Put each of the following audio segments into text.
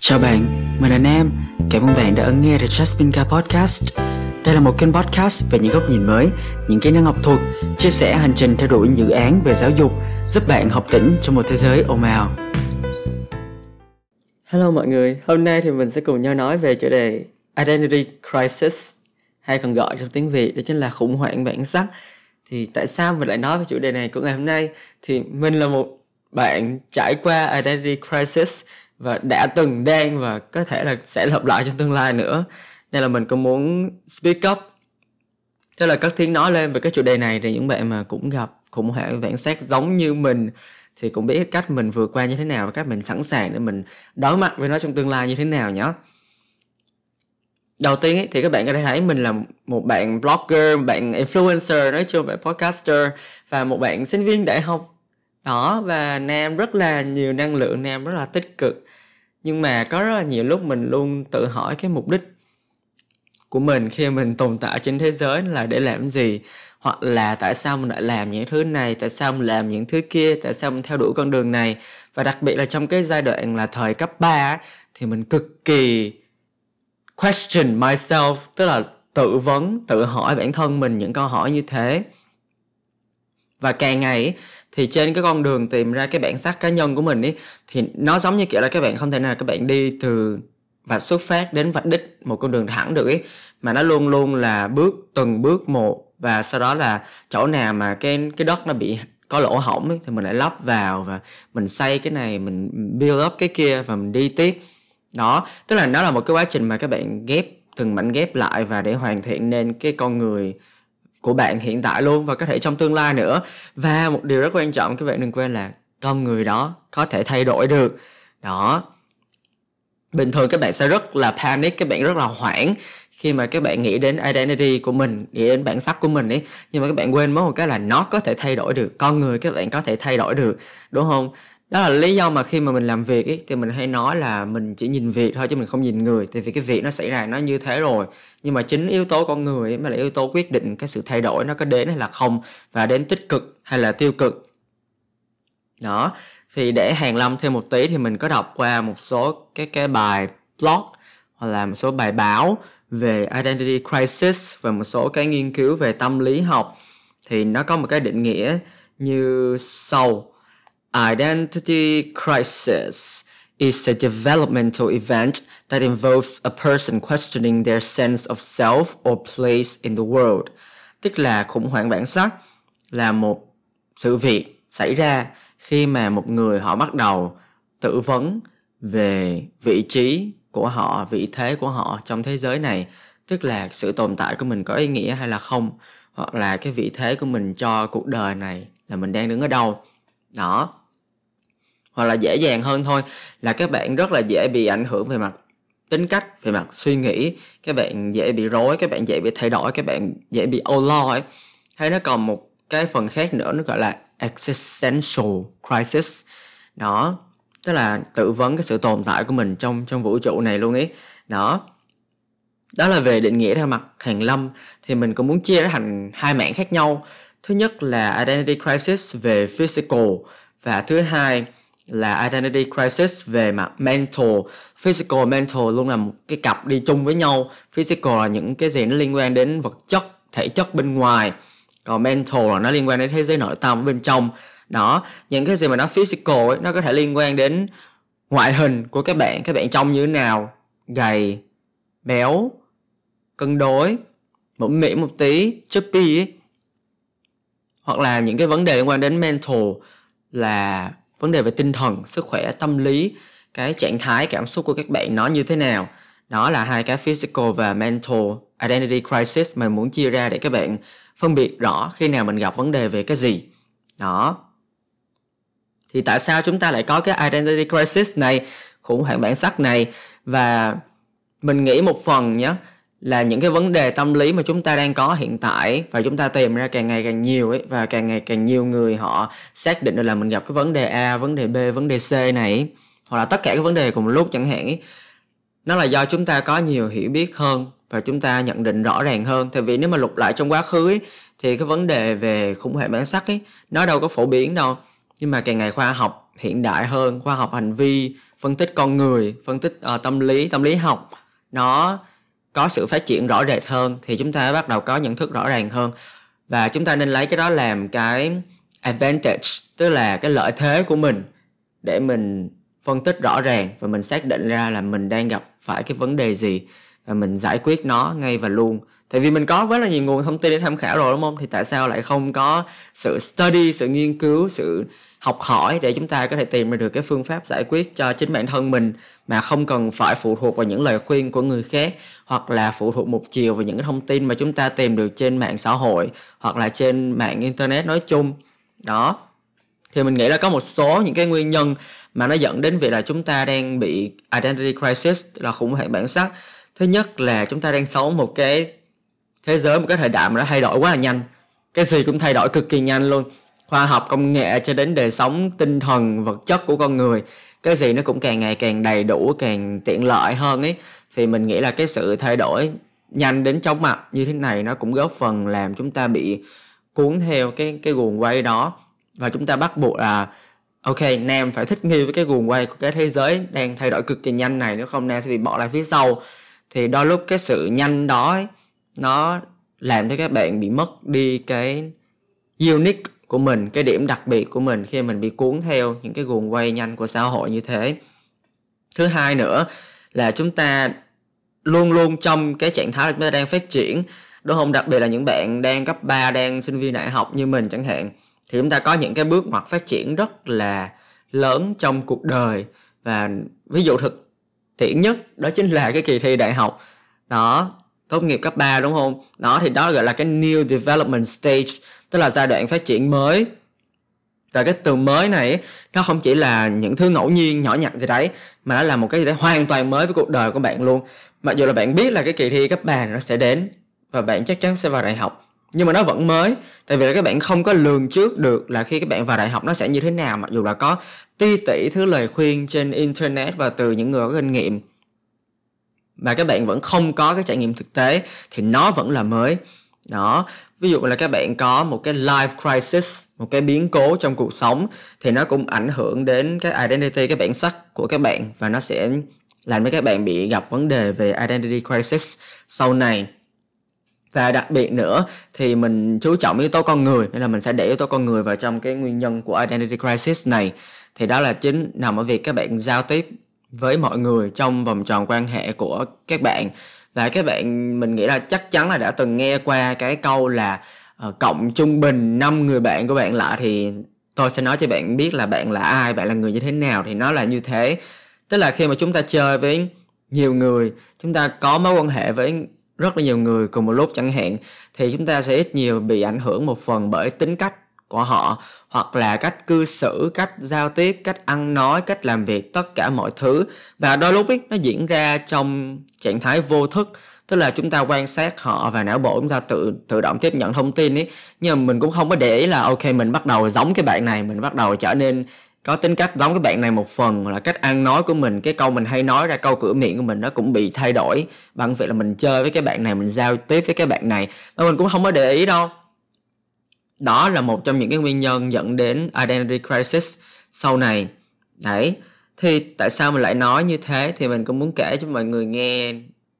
Chào bạn, mình là Nam. Cảm ơn bạn đã ấn nghe The Jasmine Car Podcast. Đây là một kênh podcast về những góc nhìn mới, những kỹ năng học thuật, chia sẻ hành trình theo đuổi dự án về giáo dục, giúp bạn học tỉnh trong một thế giới ồn ào. Hello mọi người, hôm nay thì mình sẽ cùng nhau nói về chủ đề Identity Crisis hay còn gọi trong tiếng Việt đó chính là khủng hoảng bản sắc. Thì tại sao mình lại nói về chủ đề này của ngày hôm nay? Thì mình là một bạn trải qua Identity Crisis và đã từng đang và có thể là sẽ lặp lại trong tương lai nữa. Nên là mình cũng muốn speak up. Tức là các tiếng nói lên về cái chủ đề này thì những bạn mà cũng gặp khủng hoảng vạn xét giống như mình thì cũng biết cách mình vượt qua như thế nào và cách mình sẵn sàng để mình đối mặt với nó trong tương lai như thế nào nhé đầu tiên ấy, thì các bạn có thể thấy mình là một bạn blogger một bạn influencer nói chung bạn podcaster và một bạn sinh viên đại học đó, và nam rất là nhiều năng lượng, nam rất là tích cực. Nhưng mà có rất là nhiều lúc mình luôn tự hỏi cái mục đích của mình khi mình tồn tại trên thế giới là để làm gì? Hoặc là tại sao mình lại làm những thứ này? Tại sao mình làm những thứ kia? Tại sao mình theo đuổi con đường này? Và đặc biệt là trong cái giai đoạn là thời cấp 3 thì mình cực kỳ question myself, tức là tự vấn, tự hỏi bản thân mình những câu hỏi như thế. Và càng ngày thì trên cái con đường tìm ra cái bản sắc cá nhân của mình ấy thì nó giống như kiểu là các bạn không thể nào các bạn đi từ và xuất phát đến vạch đích một con đường thẳng được ấy mà nó luôn luôn là bước từng bước một và sau đó là chỗ nào mà cái cái đất nó bị có lỗ hổng ấy, thì mình lại lắp vào và mình xây cái này mình build up cái kia và mình đi tiếp. Đó tức là nó là một cái quá trình mà các bạn ghép từng mảnh ghép lại và để hoàn thiện nên cái con người của bạn hiện tại luôn và có thể trong tương lai nữa. Và một điều rất quan trọng, các bạn đừng quên là con người đó có thể thay đổi được. Đó. Bình thường các bạn sẽ rất là panic, các bạn rất là hoảng khi mà các bạn nghĩ đến identity của mình, nghĩ đến bản sắc của mình ấy. Nhưng mà các bạn quên mất một cái là nó có thể thay đổi được, con người các bạn có thể thay đổi được, đúng không? Đó là lý do mà khi mà mình làm việc ấy, thì mình hay nói là mình chỉ nhìn việc thôi chứ mình không nhìn người. Tại vì cái việc nó xảy ra nó như thế rồi. Nhưng mà chính yếu tố con người ấy mới là yếu tố quyết định cái sự thay đổi nó có đến hay là không và đến tích cực hay là tiêu cực. Đó thì để hàng lâm thêm một tí thì mình có đọc qua một số cái cái bài blog hoặc là một số bài báo về identity crisis và một số cái nghiên cứu về tâm lý học. Thì nó có một cái định nghĩa như sau. Identity crisis is a developmental event that involves a person questioning their sense of self or place in the world. Tức là khủng hoảng bản sắc là một sự việc xảy ra khi mà một người họ bắt đầu tự vấn về vị trí của họ, vị thế của họ trong thế giới này, tức là sự tồn tại của mình có ý nghĩa hay là không, hoặc là cái vị thế của mình cho cuộc đời này là mình đang đứng ở đâu. Đó. Hoặc là dễ dàng hơn thôi, là các bạn rất là dễ bị ảnh hưởng về mặt tính cách, về mặt suy nghĩ, các bạn dễ bị rối, các bạn dễ bị thay đổi, các bạn dễ bị âu lo ấy. Hay nó còn một cái phần khác nữa, nó gọi là existential crisis. Đó, tức là tự vấn cái sự tồn tại của mình trong trong vũ trụ này luôn ấy. Đó. Đó là về định nghĩa theo mặt hàng lâm, thì mình cũng muốn chia nó thành hai mảng khác nhau thứ nhất là identity crisis về physical và thứ hai là identity crisis về mặt mental. Physical mental luôn là một cái cặp đi chung với nhau. Physical là những cái gì nó liên quan đến vật chất thể chất bên ngoài. Còn mental là nó liên quan đến thế giới nội tâm bên trong. Đó những cái gì mà nó physical ấy, nó có thể liên quan đến ngoại hình của các bạn các bạn trông như thế nào. Gầy béo cân đối mũm mĩm một tí chubby ấy hoặc là những cái vấn đề liên quan đến mental là vấn đề về tinh thần, sức khỏe, tâm lý, cái trạng thái, cảm xúc của các bạn nó như thế nào. Đó là hai cái physical và mental identity crisis mà muốn chia ra để các bạn phân biệt rõ khi nào mình gặp vấn đề về cái gì. Đó. Thì tại sao chúng ta lại có cái identity crisis này, khủng hoảng bản sắc này? Và mình nghĩ một phần nhé là những cái vấn đề tâm lý mà chúng ta đang có hiện tại và chúng ta tìm ra càng ngày càng nhiều ấy và càng ngày càng nhiều người họ xác định được là mình gặp cái vấn đề A, vấn đề B, vấn đề C này hoặc là tất cả các vấn đề cùng một lúc chẳng hạn ấy. Nó là do chúng ta có nhiều hiểu biết hơn và chúng ta nhận định rõ ràng hơn. Tại vì nếu mà lục lại trong quá khứ ấy, thì cái vấn đề về khủng hoảng bản sắc ấy nó đâu có phổ biến đâu. Nhưng mà càng ngày khoa học hiện đại hơn khoa học hành vi phân tích con người phân tích uh, tâm lý tâm lý học nó có sự phát triển rõ rệt hơn thì chúng ta bắt đầu có nhận thức rõ ràng hơn. Và chúng ta nên lấy cái đó làm cái advantage, tức là cái lợi thế của mình để mình phân tích rõ ràng và mình xác định ra là mình đang gặp phải cái vấn đề gì và mình giải quyết nó ngay và luôn. Tại vì mình có rất là nhiều nguồn thông tin để tham khảo rồi, đúng không? Thì tại sao lại không có sự study, sự nghiên cứu, sự học hỏi để chúng ta có thể tìm ra được cái phương pháp giải quyết cho chính bản thân mình mà không cần phải phụ thuộc vào những lời khuyên của người khác hoặc là phụ thuộc một chiều vào những cái thông tin mà chúng ta tìm được trên mạng xã hội hoặc là trên mạng internet nói chung. Đó. Thì mình nghĩ là có một số những cái nguyên nhân mà nó dẫn đến việc là chúng ta đang bị identity crisis là khủng hoảng bản sắc. Thứ nhất là chúng ta đang sống một cái thế giới, một cái thời đại mà nó thay đổi quá là nhanh. Cái gì cũng thay đổi cực kỳ nhanh luôn. Khoa học, công nghệ cho đến đời sống, tinh thần, vật chất của con người. Cái gì nó cũng càng ngày càng đầy đủ, càng tiện lợi hơn ấy thì mình nghĩ là cái sự thay đổi nhanh đến chóng mặt như thế này nó cũng góp phần làm chúng ta bị cuốn theo cái cái guồng quay đó. Và chúng ta bắt buộc là ok nam phải thích nghi với cái guồng quay của cái thế giới đang thay đổi cực kỳ nhanh này nếu không nam sẽ bị bỏ lại phía sau. Thì đôi lúc cái sự nhanh đó ấy, nó làm cho các bạn bị mất đi cái unique của mình cái điểm đặc biệt của mình khi mình bị cuốn theo những cái guồng quay nhanh của xã hội như thế. Thứ hai nữa là chúng ta luôn luôn trong cái trạng thái là chúng ta đang phát triển. Đúng không? Đặc biệt là những bạn đang cấp 3 đang sinh viên đại học như mình chẳng hạn. Thì chúng ta có những cái bước ngoặt phát triển rất là lớn trong cuộc đời. Và ví dụ thực tiễn nhất đó chính là cái kỳ thi đại học. Đó, tốt nghiệp cấp 3 đúng không? Đó, thì đó gọi là cái new development stage, tức là giai đoạn phát triển mới và cái từ mới này, nó không chỉ là những thứ ngẫu nhiên, nhỏ nhặt gì đấy, mà nó là một cái gì đấy hoàn toàn mới với cuộc đời của bạn luôn. Mặc dù là bạn biết là cái kỳ thi cấp ba nó sẽ đến, và bạn chắc chắn sẽ vào đại học, nhưng mà nó vẫn mới, tại vì là các bạn không có lường trước được là khi các bạn vào đại học nó sẽ như thế nào, mặc dù là có ti tỷ thứ lời khuyên trên internet và từ những người có kinh nghiệm. Mà các bạn vẫn không có cái trải nghiệm thực tế, thì nó vẫn là mới. Đó ví dụ là các bạn có một cái life crisis, một cái biến cố trong cuộc sống, thì nó cũng ảnh hưởng đến cái identity, cái bản sắc của các bạn và nó sẽ làm cho các bạn bị gặp vấn đề về identity crisis sau này. Và đặc biệt nữa, thì mình chú trọng yếu tố con người, nên là mình sẽ để yếu tố con người vào trong cái nguyên nhân của identity crisis này. Thì đó là chính nằm ở việc các bạn giao tiếp với mọi người trong vòng tròn quan hệ của các bạn và các bạn mình nghĩ là chắc chắn là đã từng nghe qua cái câu là uh, cộng trung bình 5 người bạn của bạn lại thì tôi sẽ nói cho bạn biết là bạn là ai bạn là người như thế nào thì nó là như thế. Tức là khi mà chúng ta chơi với nhiều người chúng ta có mối quan hệ với rất là nhiều người cùng một lúc chẳng hạn thì chúng ta sẽ ít nhiều bị ảnh hưởng một phần bởi tính cách của họ hoặc là cách cư xử cách giao tiếp cách ăn nói cách làm việc tất cả mọi thứ. Và đôi lúc ấy, nó diễn ra trong trạng thái vô thức. Tức là chúng ta quan sát họ và não bộ chúng ta tự tự động tiếp nhận thông tin ấy nhưng mà mình cũng không có để ý là ok mình bắt đầu giống cái bạn này mình bắt đầu trở nên có tính cách giống cái bạn này một phần là cách ăn nói của mình cái câu mình hay nói ra câu cửa miệng của mình nó cũng bị thay đổi. Bằng việc là mình chơi với cái bạn này mình giao tiếp với cái bạn này. Mà mình cũng không có để ý đâu đó là một trong những cái nguyên nhân dẫn đến identity crisis sau này. Đấy, thì tại sao mình lại nói như thế? Thì mình cũng muốn kể cho mọi người nghe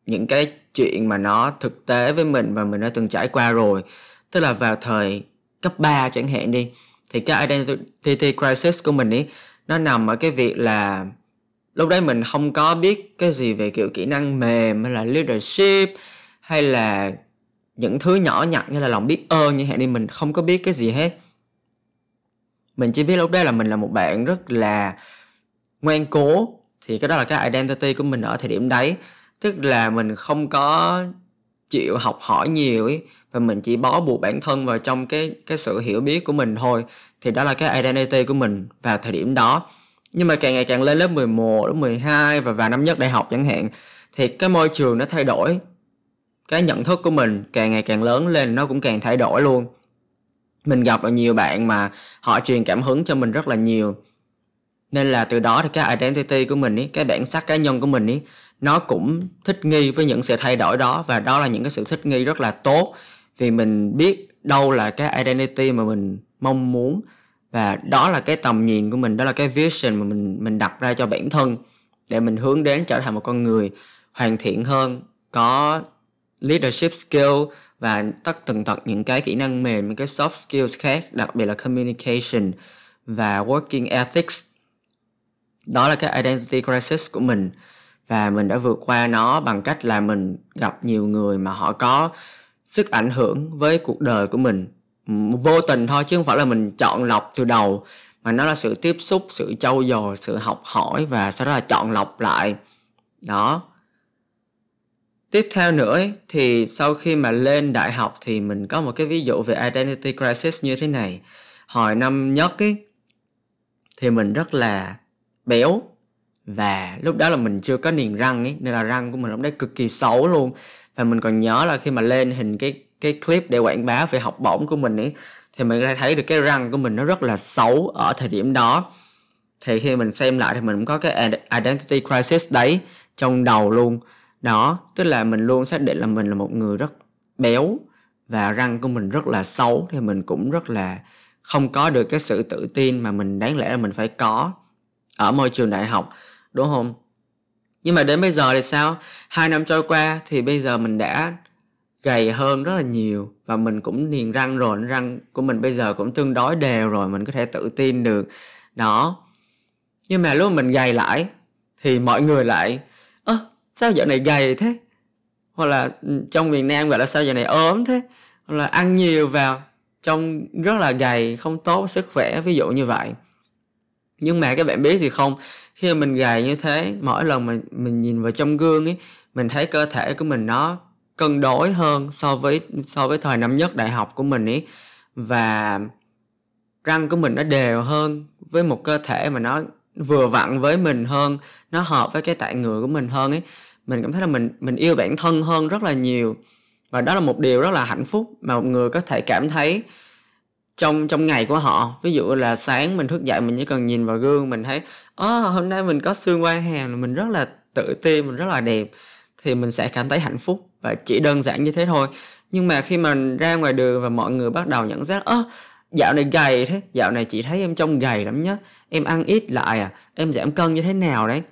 những cái chuyện mà nó thực tế với mình và mình đã từng trải qua rồi. Tức là vào thời cấp 3 chẳng hạn đi, thì cái identity crisis của mình ấy nó nằm ở cái việc là lúc đấy mình không có biết cái gì về kiểu kỹ năng mềm hay là leadership hay là những thứ nhỏ nhặt như là lòng biết ơn như hạn đi mình không có biết cái gì hết. Mình chỉ biết lúc đó là mình là một bạn rất là ngoan cố thì cái đó là cái identity của mình ở thời điểm đấy. Tức là mình không có chịu học hỏi nhiều ấy và mình chỉ bó buộc bản thân vào trong cái cái sự hiểu biết của mình thôi. Thì đó là cái identity của mình vào thời điểm đó. Nhưng mà càng ngày càng lên lớp 11, lớp 12 và vào năm nhất đại học chẳng hạn thì cái môi trường nó thay đổi cái nhận thức của mình càng ngày càng lớn lên, nó cũng càng thay đổi luôn. Mình gặp được nhiều bạn mà họ truyền cảm hứng cho mình rất là nhiều. Nên là từ đó thì cái identity của mình ý, cái bản sắc cá nhân của mình ý, nó cũng thích nghi với những sự thay đổi đó. Và đó là những cái sự thích nghi rất là tốt. Vì mình biết đâu là cái identity mà mình mong muốn. Và đó là cái tầm nhìn của mình, đó là cái vision mà mình mình đặt ra cho bản thân để mình hướng đến trở thành một con người hoàn thiện hơn, có leadership skill và tất tần tật những cái kỹ năng mềm, những cái soft skills khác, đặc biệt là communication và working ethics. Đó là cái identity crisis của mình và mình đã vượt qua nó bằng cách là mình gặp nhiều người mà họ có sức ảnh hưởng với cuộc đời của mình. Vô tình thôi chứ không phải là mình chọn lọc từ đầu, mà nó là sự tiếp xúc, sự trau dồi, sự học hỏi và sau đó là chọn lọc lại. Đó tiếp theo nữa ấy, thì sau khi mà lên đại học thì mình có một cái ví dụ về identity crisis như thế này. Hồi năm nhất ấy thì mình rất là béo và lúc đó là mình chưa có niềng răng ấy nên là răng của mình lúc đấy cực kỳ xấu luôn. Và mình còn nhớ là khi mà lên hình cái cái clip để quảng bá về học bổng của mình ấy thì mình lại thấy được cái răng của mình nó rất là xấu ở thời điểm đó. Thì khi mình xem lại thì mình cũng có cái identity crisis đấy trong đầu luôn đó, tức là mình luôn xác định là mình là một người rất béo và răng của mình rất là xấu, thì mình cũng rất là không có được cái sự tự tin mà mình đáng lẽ là mình phải có ở môi trường đại học, đúng không? Nhưng mà đến bây giờ thì sao? Hai năm trôi qua thì bây giờ mình đã gầy hơn rất là nhiều và mình cũng niềng răng rồi, răng của mình bây giờ cũng tương đối đều rồi, mình có thể tự tin được. Đó. Nhưng mà lúc mình gầy lại thì mọi người lại, ơ sao dạo này gầy thế? Hoặc là ừ, trong miền nam gọi là sao dạo này ốm thế? Hoặc là ăn nhiều vào, trông rất là gầy, không tốt sức khỏe, ví dụ như vậy. Nhưng mà các bạn biết thì không, khi mà mình gầy như thế, mỗi lần mà mình nhìn vào trong gương ấy, mình thấy cơ thể của mình nó cân đối hơn so với so với thời năm nhất đại học của mình ấy. Và răng của mình nó đều hơn với một cơ thể mà nó vừa vặn với mình hơn, nó hợp với cái tạng người của mình hơn ấy mình cảm thấy là mình mình yêu bản thân hơn rất là nhiều. Và đó là một điều rất là hạnh phúc mà một người có thể cảm thấy trong trong ngày của họ. Ví dụ là sáng mình thức dậy mình chỉ cần nhìn vào gương mình thấy ơ oh, hôm nay mình có xương quai hàm mình rất là tự tin mình rất là đẹp. Thì mình sẽ cảm thấy hạnh phúc và chỉ đơn giản như thế thôi. Nhưng mà khi mà ra ngoài đường và mọi người bắt đầu nhận ra ơ dạo này gầy thế dạo này chị thấy em trông gầy lắm nhá em ăn ít lại à em giảm cân như thế nào đấy?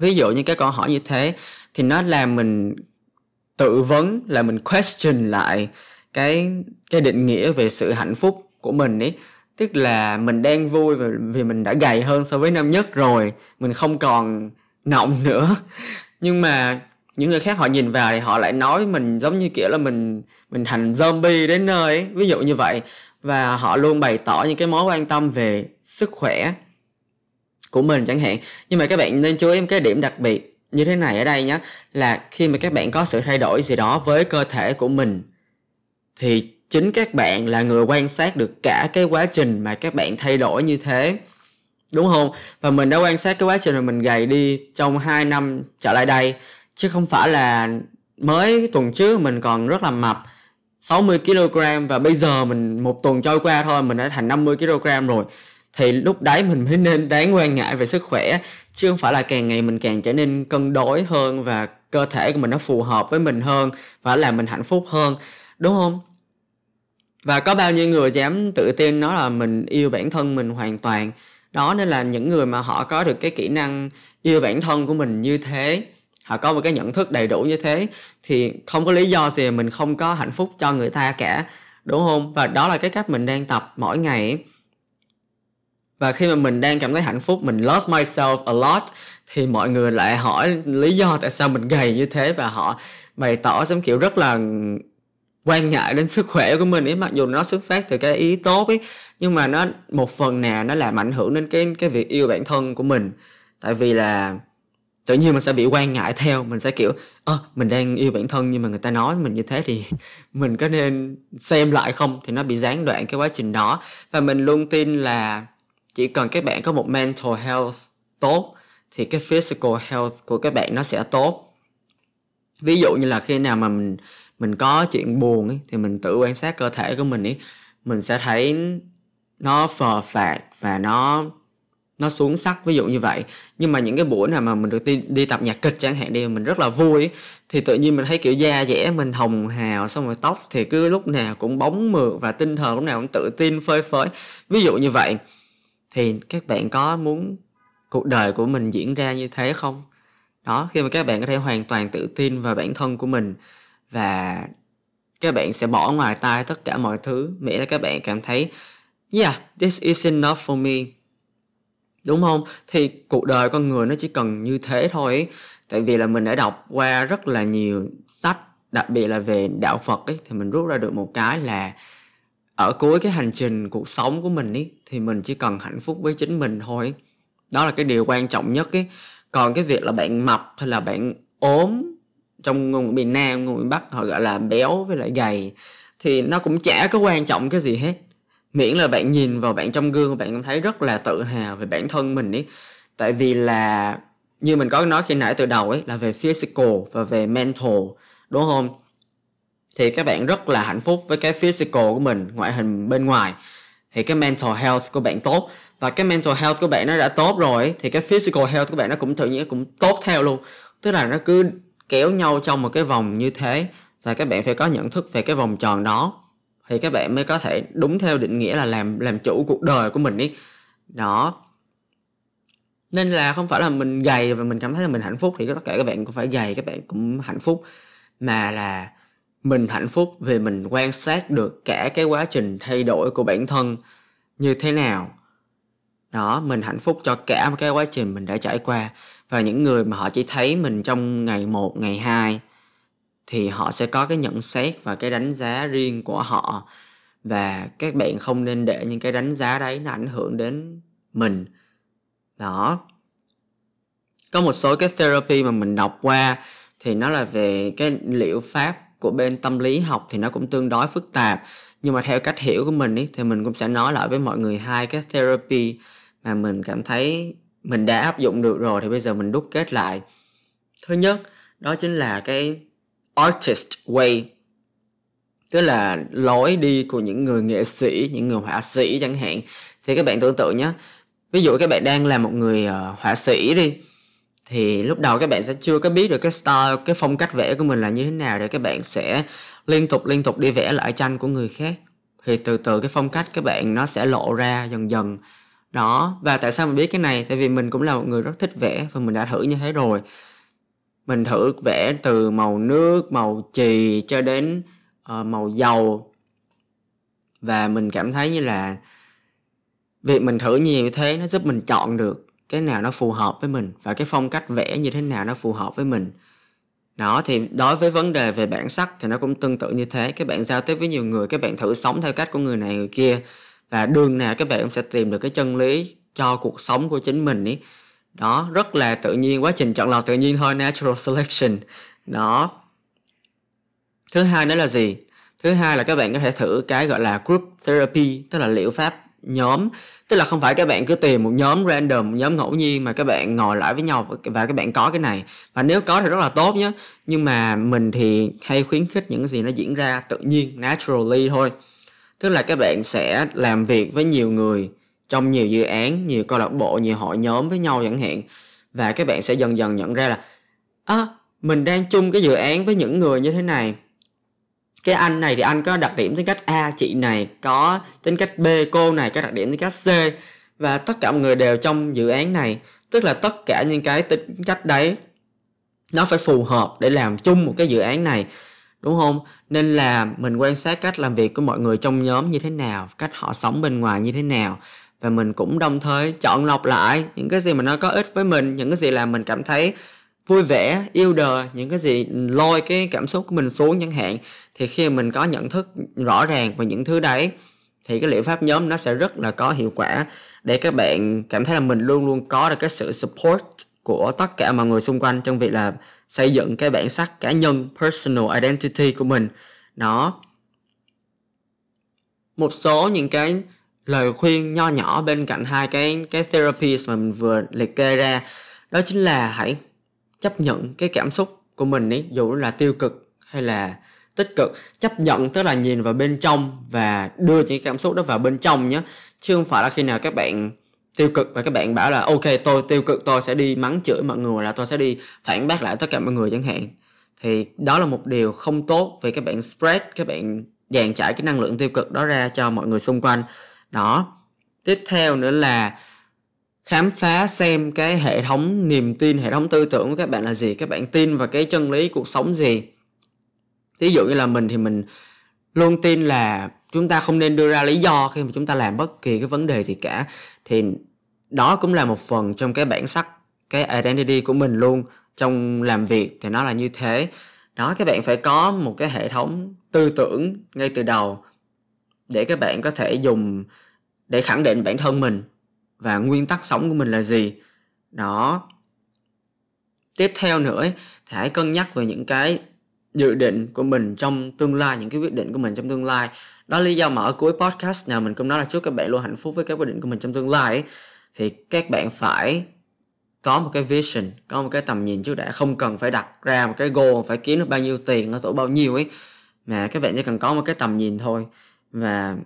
Ví dụ như cái câu hỏi như thế thì nó làm mình tự vấn là mình question lại cái cái định nghĩa về sự hạnh phúc của mình ấy. Tức là mình đang vui vì mình đã gầy hơn so với năm nhất rồi mình không còn nọng nữa. Nhưng mà những người khác họ nhìn vào thì họ lại nói mình giống như kiểu là mình mình thành zombie đến nơi ấy, ví dụ như vậy. Và họ luôn bày tỏ những cái mối quan tâm về sức khỏe của mình chẳng hạn. Nhưng mà các bạn nên chú ý một cái điểm đặc biệt như thế này ở đây nhé là khi mà các bạn có sự thay đổi gì đó với cơ thể của mình, thì chính các bạn là người quan sát được cả cái quá trình mà các bạn thay đổi như thế, đúng không? Và mình đã quan sát cái quá trình mà mình gầy đi trong 2 năm trở lại đây, chứ không phải là mới tuần trước mình còn rất là mập 60 kg và bây giờ mình một tuần trôi qua thôi, mình đã thành 50 kg rồi thì lúc đấy mình mới nên đáng quan ngại về sức khỏe, chứ không phải là càng ngày mình càng trở nên cân đối hơn và cơ thể của mình nó phù hợp với mình hơn và làm mình hạnh phúc hơn, đúng không? Và có bao nhiêu người dám tự tin nói là mình yêu bản thân mình hoàn toàn? Đó nên là những người mà họ có được cái kỹ năng yêu bản thân của mình như thế, họ có một cái nhận thức đầy đủ như thế, thì không có lý do gì mình không có hạnh phúc cho người ta cả, đúng không? Và đó là cái cách mình đang tập mỗi ngày và khi mà mình đang cảm thấy hạnh phúc mình love myself a lot thì mọi người lại hỏi lý do tại sao mình gầy như thế và họ bày tỏ giống kiểu rất là quan ngại đến sức khỏe của mình ấy. Mặc dù nó xuất phát từ cái ý tốt ấy nhưng mà nó một phần nào nó làm ảnh hưởng đến cái cái việc yêu bản thân của mình. Tại vì là tự nhiên mình sẽ bị quan ngại theo mình sẽ kiểu ơ à, mình đang yêu bản thân nhưng mà người ta nói mình như thế thì mình có nên xem lại không? Thì nó bị gián đoạn cái quá trình đó. Và mình luôn tin là chỉ cần các bạn có một mental health tốt thì cái physical health của các bạn nó sẽ tốt. Ví dụ như là khi nào mà mình mình có chuyện buồn ấy, thì mình tự quan sát cơ thể của mình ấy mình sẽ thấy nó phờ phạt và nó nó xuống sắc ví dụ như vậy. Nhưng mà những cái buổi nào mà mình được đi, đi tập nhạc kịch chẳng hạn đi mình rất là vui thì tự nhiên mình thấy kiểu da dẻ mình hồng hào xong rồi tóc thì cứ lúc nào cũng bóng mượt và tinh thần lúc nào cũng tự tin phơi phới. Ví dụ như vậy thì các bạn có muốn cuộc đời của mình diễn ra như thế không? Đó, khi mà các bạn có thể hoàn toàn tự tin vào bản thân của mình và các bạn sẽ bỏ ngoài tai tất cả mọi thứ, miễn là các bạn cảm thấy, yeah, this is enough for me. Đúng không? Thì cuộc đời con người nó chỉ cần như thế thôi tại vì là mình đã đọc qua rất là nhiều sách, đặc biệt là về đạo phật ấy, thì mình rút ra được một cái là ở cuối cái hành trình, cuộc sống của mình ấy thì mình chỉ cần hạnh phúc với chính mình thôi. Đó là cái điều quan trọng nhất ấy còn cái việc là bạn mập hay là bạn ốm trong ngôn ngữ miền nam ngôn ngữ bắc, họ gọi là béo với lại gầy, thì nó cũng chả có quan trọng cái gì hết. Miễn là bạn nhìn vào bạn trong gương, bạn cảm thấy rất là tự hào về bản thân mình ấy tại vì là như mình có nói khi nãy từ đầu ấy là về physical và về mental, đúng không? Thì các bạn rất là hạnh phúc với cái physical của mình, ngoại hình bên ngoài. Thì cái mental health của bạn tốt. Và cái mental health của bạn nó đã tốt rồi, thì cái physical health của bạn nó cũng tự nhiên cũng tốt theo luôn. Tức là nó cứ kéo nhau trong một cái vòng như thế, và các bạn phải có nhận thức về cái vòng tròn đó. Thì các bạn mới có thể đúng theo định nghĩa là làm làm chủ cuộc đời của mình ý đó. Nên là không phải là mình gầy và mình cảm thấy là mình hạnh phúc, thì tất cả các bạn cũng phải gầy, các bạn cũng hạnh phúc. Mà là mình hạnh phúc vì mình quan sát được cả cái quá trình thay đổi của bản thân như thế nào. Đó, mình hạnh phúc cho cả một cái quá trình mình đã trải qua. Và những người mà họ chỉ thấy mình trong ngày một, ngày hai thì họ sẽ có cái nhận xét và cái đánh giá riêng của họ. Và các bạn không nên để những cái đánh giá đấy nó ảnh hưởng đến mình. Đó. Có một số cái therapy mà mình đọc qua thì nó là về cái liệu pháp của bên tâm lý học thì nó cũng tương đối phức tạp. Nhưng mà theo cách hiểu của mình ý, thì mình cũng sẽ nói lại với mọi người hai cái therapy mà mình cảm thấy mình đã áp dụng được rồi thì bây giờ mình đúc kết lại. Thứ nhất đó chính là cái artist way tức là lối đi của những người nghệ sĩ những người họa sĩ chẳng hạn. Thì các bạn tưởng tượng nhé ví dụ các bạn đang là một người uh, họa sĩ đi thì lúc đầu các bạn sẽ chưa có biết được cái style cái phong cách vẽ của mình là như thế nào để các bạn sẽ liên tục liên tục đi vẽ lại tranh của người khác. Thì từ từ cái phong cách các bạn nó sẽ lộ ra dần dần. Đó và tại sao mình biết cái này? Tại vì mình cũng là một người rất thích vẽ và mình đã thử như thế rồi. Mình thử vẽ từ màu nước màu chì cho đến uh, màu dầu. Và mình cảm thấy như là việc mình thử nhiều như thế nó giúp mình chọn được cái nào nó phù hợp với mình và cái phong cách vẽ như thế nào nó phù hợp với mình. Đó, thì đối với vấn đề về bản sắc thì nó cũng tương tự như thế. Các bạn giao tiếp với nhiều người các bạn thử sống theo cách của người này, người kia và đường nào các bạn cũng sẽ tìm được cái chân lý cho cuộc sống của chính mình ý. Đó, rất là tự nhiên, quá trình chọn lọc tự nhiên thôi, natural selection. Đó. Thứ hai đó là gì? Thứ hai là các bạn có thể thử cái gọi là group therapy, tức là liệu pháp nhóm. Tức là không phải các bạn cứ tìm một nhóm random một nhóm ngẫu nhiên mà các bạn ngồi lại với nhau và các bạn có cái này. Và nếu có thì rất là tốt nhé nhưng mà mình thì hay khuyến khích những gì nó diễn ra tự nhiên naturally thôi. Tức là các bạn sẽ làm việc với nhiều người trong nhiều dự án nhiều câu lạc bộ nhiều hội nhóm với nhau chẳng hạn. Và các bạn sẽ dần dần nhận ra là à, mình đang chung cái dự án với những người như thế này cái anh này thì anh có đặc điểm tính cách A, chị này có tính cách B, cô này có đặc điểm tính cách C. Và tất cả mọi người đều trong dự án này. Tức là tất cả những cái tính cách đấy, nó phải phù hợp để làm chung một cái dự án này. Đúng không? Nên là mình quan sát cách làm việc của mọi người trong nhóm như thế nào, cách họ sống bên ngoài như thế nào. Và mình cũng đồng thời chọn lọc lại những cái gì mà nó có ích với mình, những cái gì làm mình cảm thấy vui vẻ, yêu đời, những cái gì lôi cái cảm xúc của mình xuống chẳng hạn, thì khi mình có nhận thức rõ ràng về những thứ đấy, thì cái liệu pháp nhóm nó sẽ rất là có hiệu quả để các bạn cảm thấy là mình luôn luôn có được cái sự support của tất cả mọi người xung quanh trong việc là xây dựng cái bản sắc cá nhân, personal identity của mình. Nó một số những cái lời khuyên nho nhỏ bên cạnh hai cái cái therapies mà mình vừa liệt kê ra, đó chính là hãy chấp nhận cái cảm xúc của mình ấy, dù là tiêu cực hay là tích cực. Chấp nhận tức là nhìn vào bên trong và đưa những cảm xúc đó vào bên trong nhé. Chứ không phải là khi nào các bạn tiêu cực và các bạn bảo là, ok, tôi tiêu cực, tôi sẽ đi mắng chửi mọi người là tôi sẽ đi phản bác lại tất cả mọi người chẳng hạn. Thì đó là một điều không tốt vì các bạn spread, các bạn dàn trải cái năng lượng tiêu cực đó ra cho mọi người xung quanh. Đó. Tiếp theo nữa là khám phá xem cái hệ thống, niềm tin, hệ thống tư tưởng của các bạn là gì, các bạn tin vào cái chân lý cuộc sống gì. Ví dụ như là mình thì mình luôn tin là chúng ta không nên đưa ra lý do khi mà chúng ta làm bất kỳ cái vấn đề gì cả. Thì đó cũng là một phần trong cái bản sắc, cái identity của mình luôn trong làm việc thì nó là như thế. Đó, các bạn phải có một cái hệ thống tư tưởng ngay từ đầu để các bạn có thể dùng để khẳng định bản thân mình và nguyên tắc sống của mình là gì? Đó. Tiếp theo nữa thì hãy cân nhắc về những cái dự định của mình trong tương lai, những cái quyết định của mình trong tương lai. Đó lý do mà ở cuối podcast nào mình cũng nói là chúc các bạn luôn hạnh phúc với các quyết định của mình trong tương lai ấy. thì các bạn phải có một cái vision, có một cái tầm nhìn trước đã, không cần phải đặt ra một cái goal, phải kiếm được bao nhiêu tiền ở tuổi bao nhiêu ấy. Mà các bạn chỉ cần có một cái tầm nhìn thôi. Và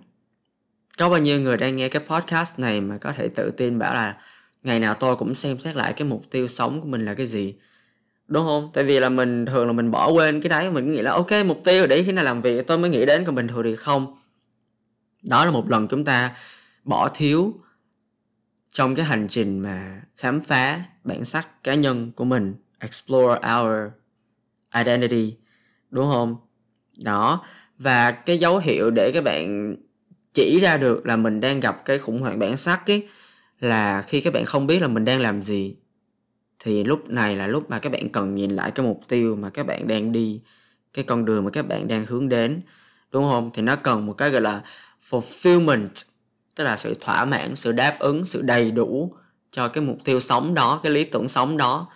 có bao nhiêu người đang nghe cái podcast này mà có thể tự tin bảo là ngày nào tôi cũng xem xét lại cái mục tiêu sống của mình là cái gì? Đúng không? Tại vì là mình thường là mình bỏ quên cái đấy, mình nghĩ là, ok, mục tiêu để khi nào làm việc tôi mới nghĩ đến, còn bình thường thì không. Đó là một lần chúng ta bỏ thiếu trong cái hành trình mà khám phá bản sắc cá nhân của mình, explore our identity. Đúng không? Đó. Và cái dấu hiệu để các bạn chỉ ra được là mình đang gặp cái khủng hoảng bản sắc ấy, là khi các bạn không biết là mình đang làm gì, thì lúc này là lúc mà các bạn cần nhìn lại cái mục tiêu mà các bạn đang đi, cái con đường mà các bạn đang hướng đến, đúng không? Thì nó cần một cái gọi là fulfillment, tức là sự thỏa mãn, sự đáp ứng, sự đầy đủ cho cái mục tiêu sống đó, cái lý tưởng sống đó.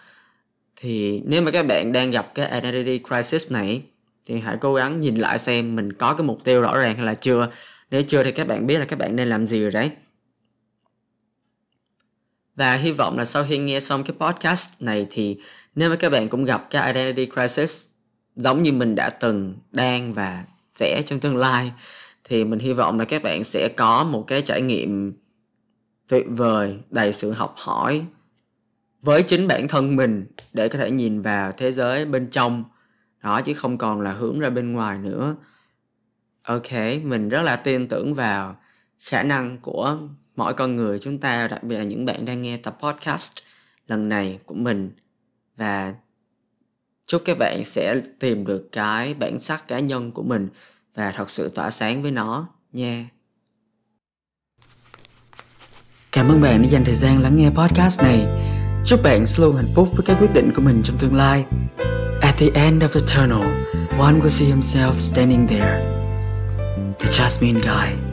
Thì nếu mà các bạn đang gặp cái identity crisis này, thì hãy cố gắng nhìn lại xem mình có cái mục tiêu rõ ràng hay là chưa nếu chưa thì các bạn biết là các bạn nên làm gì rồi đấy. Và hy vọng là sau khi nghe xong cái podcast này thì nếu mà các bạn cũng gặp cái identity crisis giống như mình đã từng, đang và sẽ trong tương lai, thì mình hy vọng là các bạn sẽ có một cái trải nghiệm tuyệt vời, đầy sự học hỏi với chính bản thân mình để có thể nhìn vào thế giới bên trong. Đó, chứ không còn là hướng ra bên ngoài nữa ok mình rất là tin tưởng vào khả năng của mỗi con người chúng ta đặc biệt là những bạn đang nghe tập podcast lần này của mình và chúc các bạn sẽ tìm được cái bản sắc cá nhân của mình và thật sự tỏa sáng với nó nha Cảm ơn bạn đã dành thời gian lắng nghe podcast này. Chúc bạn sẽ luôn hạnh phúc với các quyết định của mình trong tương lai. At the end of the tunnel, one will see himself standing there. The Jasmine Guy.